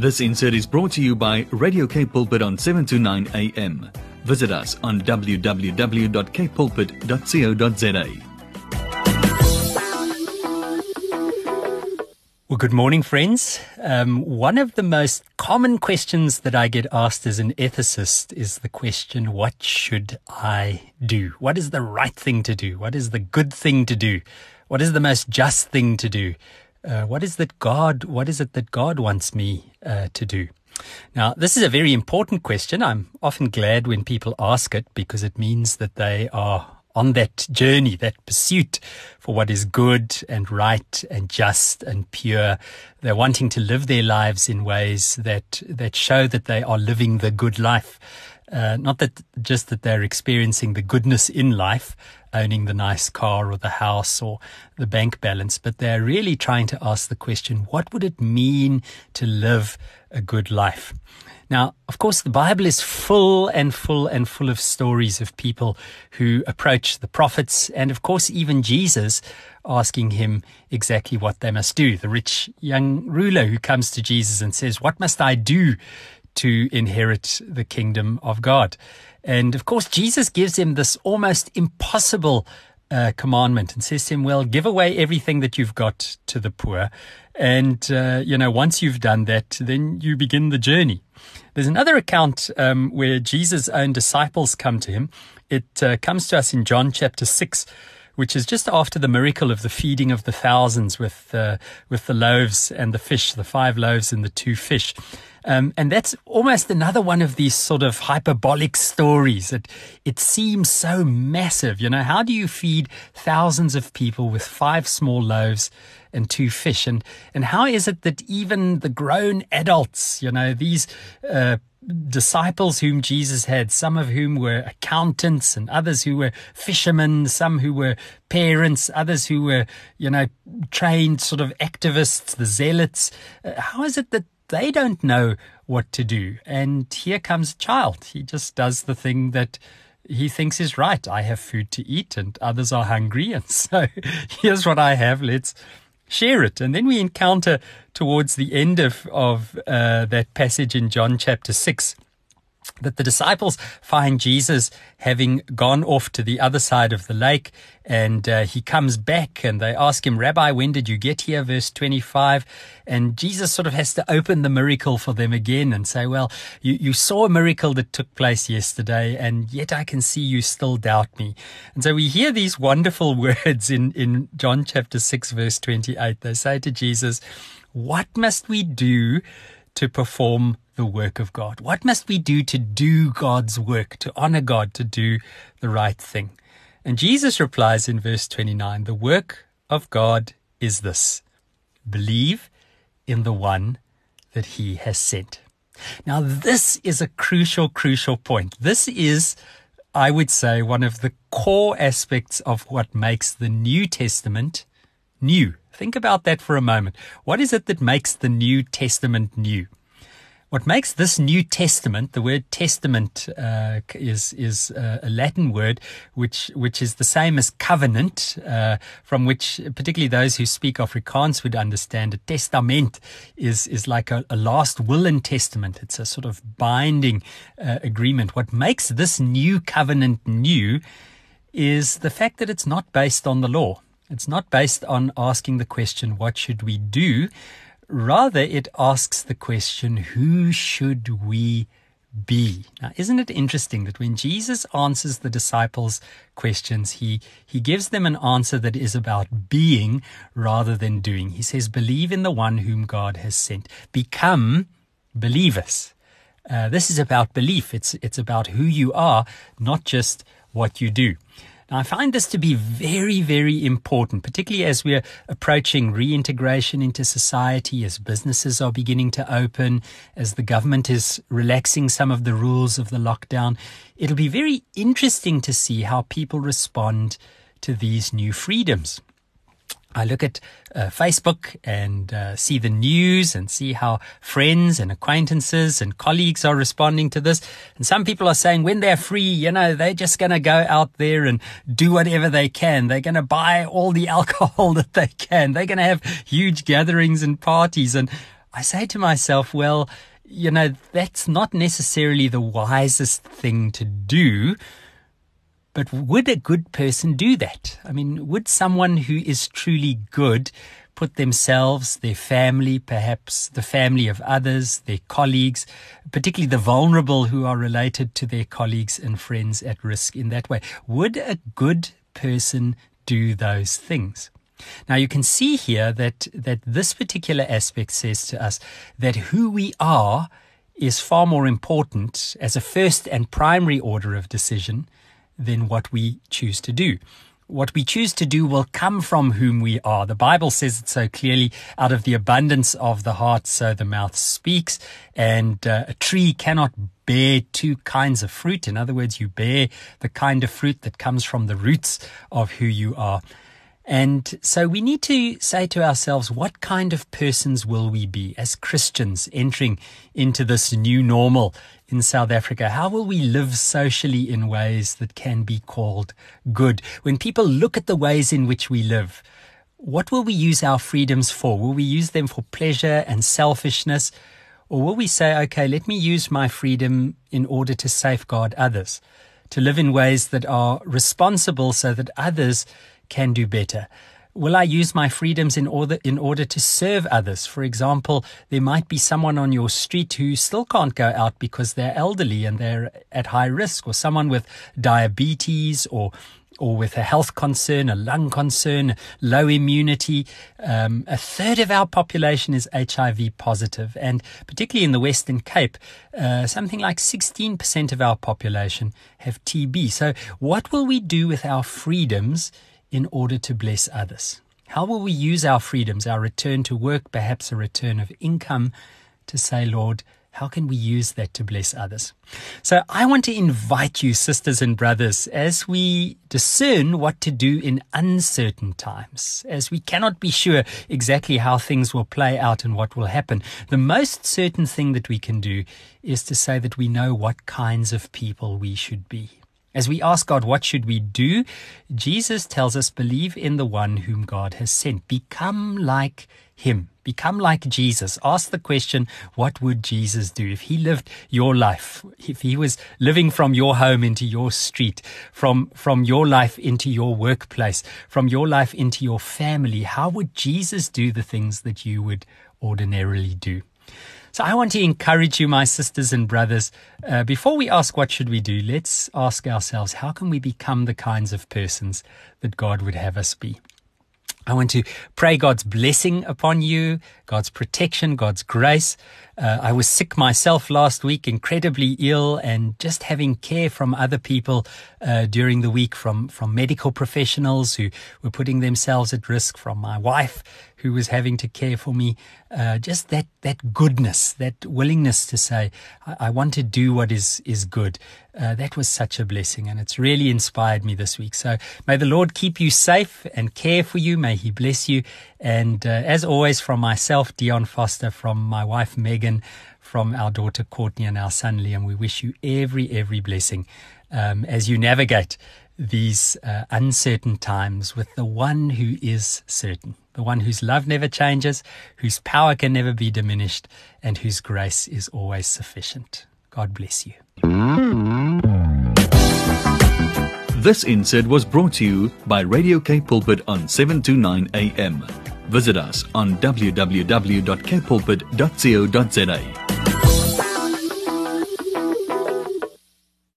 This insert is brought to you by Radio K Pulpit on 7 to 9 a.m. Visit us on www.kpulpit.co.za. Well, good morning, friends. Um, one of the most common questions that I get asked as an ethicist is the question, what should I do? What is the right thing to do? What is the good thing to do? What is the most just thing to do? Uh, what is that God? What is it that God wants me uh, to do? Now, this is a very important question. I'm often glad when people ask it because it means that they are on that journey, that pursuit for what is good and right and just and pure. They're wanting to live their lives in ways that, that show that they are living the good life. Uh, not that just that they're experiencing the goodness in life, owning the nice car or the house or the bank balance, but they're really trying to ask the question, what would it mean to live a good life? Now, of course, the Bible is full and full and full of stories of people who approach the prophets and, of course, even Jesus asking him exactly what they must do. The rich young ruler who comes to Jesus and says, What must I do to inherit the kingdom of God. And of course, Jesus gives him this almost impossible uh, commandment and says to him, Well, give away everything that you've got to the poor. And, uh, you know, once you've done that, then you begin the journey. There's another account um, where Jesus' own disciples come to him. It uh, comes to us in John chapter 6 which is just after the miracle of the feeding of the thousands with uh, with the loaves and the fish, the five loaves and the two fish. Um, and that's almost another one of these sort of hyperbolic stories. It, it seems so massive. You know, how do you feed thousands of people with five small loaves and two fish? And, and how is it that even the grown adults, you know, these, uh, disciples whom Jesus had, some of whom were accountants and others who were fishermen, some who were parents, others who were, you know, trained sort of activists, the zealots. Uh, how is it that they don't know what to do. And here comes a child. He just does the thing that he thinks is right. I have food to eat and others are hungry. And so here's what I have. Let's share it. And then we encounter towards the end of, of uh, that passage in John chapter 6 that the disciples find Jesus having gone off to the other side of the lake and uh, he comes back and they ask him, Rabbi, when did you get here? Verse 25. And Jesus sort of has to open the miracle for them again and say, well, you, you saw a miracle that took place yesterday and yet I can see you still doubt me. And so we hear these wonderful words in, in John chapter 6, verse 28. They say to Jesus, what must we do to perform the work of God? What must we do to do God's work, to honor God, to do the right thing? And Jesus replies in verse 29 The work of God is this believe in the one that he has sent. Now, this is a crucial, crucial point. This is, I would say, one of the core aspects of what makes the New Testament new. Think about that for a moment. What is it that makes the New Testament new? What makes this New Testament, the word testament uh, is is uh, a Latin word which which is the same as covenant, uh, from which particularly those who speak Afrikaans would understand. A testament is is like a, a last will and testament. It's a sort of binding uh, agreement. What makes this new covenant new is the fact that it's not based on the law. It's not based on asking the question, what should we do? Rather, it asks the question, who should we be? Now, isn't it interesting that when Jesus answers the disciples' questions, he, he gives them an answer that is about being rather than doing. He says, believe in the one whom God has sent. Become believers. Uh, this is about belief. It's, it's about who you are, not just what you do. Now, I find this to be very, very important, particularly as we're approaching reintegration into society, as businesses are beginning to open, as the government is relaxing some of the rules of the lockdown. It'll be very interesting to see how people respond to these new freedoms. I look at uh, Facebook and uh, see the news and see how friends and acquaintances and colleagues are responding to this. And some people are saying when they're free, you know, they're just going to go out there and do whatever they can. They're going to buy all the alcohol that they can. They're going to have huge gatherings and parties. And I say to myself, well, you know, that's not necessarily the wisest thing to do. But would a good person do that? I mean, would someone who is truly good put themselves, their family, perhaps the family of others, their colleagues, particularly the vulnerable who are related to their colleagues and friends at risk in that way? Would a good person do those things? Now you can see here that, that this particular aspect says to us that who we are is far more important as a first and primary order of decision than what we choose to do what we choose to do will come from whom we are. The Bible says it so clearly out of the abundance of the heart, so the mouth speaks. And uh, a tree cannot bear two kinds of fruit. In other words, you bear the kind of fruit that comes from the roots of who you are. And so we need to say to ourselves, what kind of persons will we be as Christians entering into this new normal in South Africa? How will we live socially in ways that can be called good? When people look at the ways in which we live, what will we use our freedoms for? Will we use them for pleasure and selfishness? Or will we say, okay, let me use my freedom in order to safeguard others, to live in ways that are responsible so that others can do better? Will I use my freedoms in order in order to serve others? For example, there might be someone on your street who still can't go out because they're elderly and they're at high risk, or someone with diabetes or or with a health concern, a lung concern, low immunity. Um, a third of our population is HIV positive, and particularly in the Western Cape, uh, something like 16% of our population have TB. So, what will we do with our freedoms in order to bless others? How will we use our freedoms, our return to work, perhaps a return of income, to say, Lord, how can we use that to bless others? So I want to invite you, sisters and brothers, as we discern what to do in uncertain times, as we cannot be sure exactly how things will play out and what will happen. The most certain thing that we can do is to say that we know what kinds of people we should be. As we ask God, what should we do? Jesus tells us, believe in the one whom God has sent. Become like him. Become like Jesus. Ask the question, what would Jesus do if he lived your life? If he was living from your home into your street, from, from your life into your workplace, from your life into your family, how would Jesus do the things that you would ordinarily do? So I want to encourage you, my sisters and brothers, uh, before we ask what should we do, let's ask ourselves, how can we become the kinds of persons that God would have us be? I want to pray God's blessing upon you, God's protection, God's grace. Uh, I was sick myself last week, incredibly ill, and just having care from other people uh, during the week, from from medical professionals who were putting themselves at risk, from my wife who was having to care for me. Uh, just that that goodness, that willingness to say, I, I want to do what is is good. Uh, that was such a blessing, and it's really inspired me this week. So may the Lord keep you safe and care for you. May He bless you. And uh, as always, from myself, Dion Forster, from my wife Megan, from our daughter Courtney, and our son Liam, we wish you every every blessing um, as you navigate these uh, uncertain times with the one who is certain, the one whose love never changes, whose power can never be diminished, and whose grace is always sufficient. God bless you. This insert was brought to you by Radio K Pulpit on 729 AM. Visit us on www.kpulpit.co.za.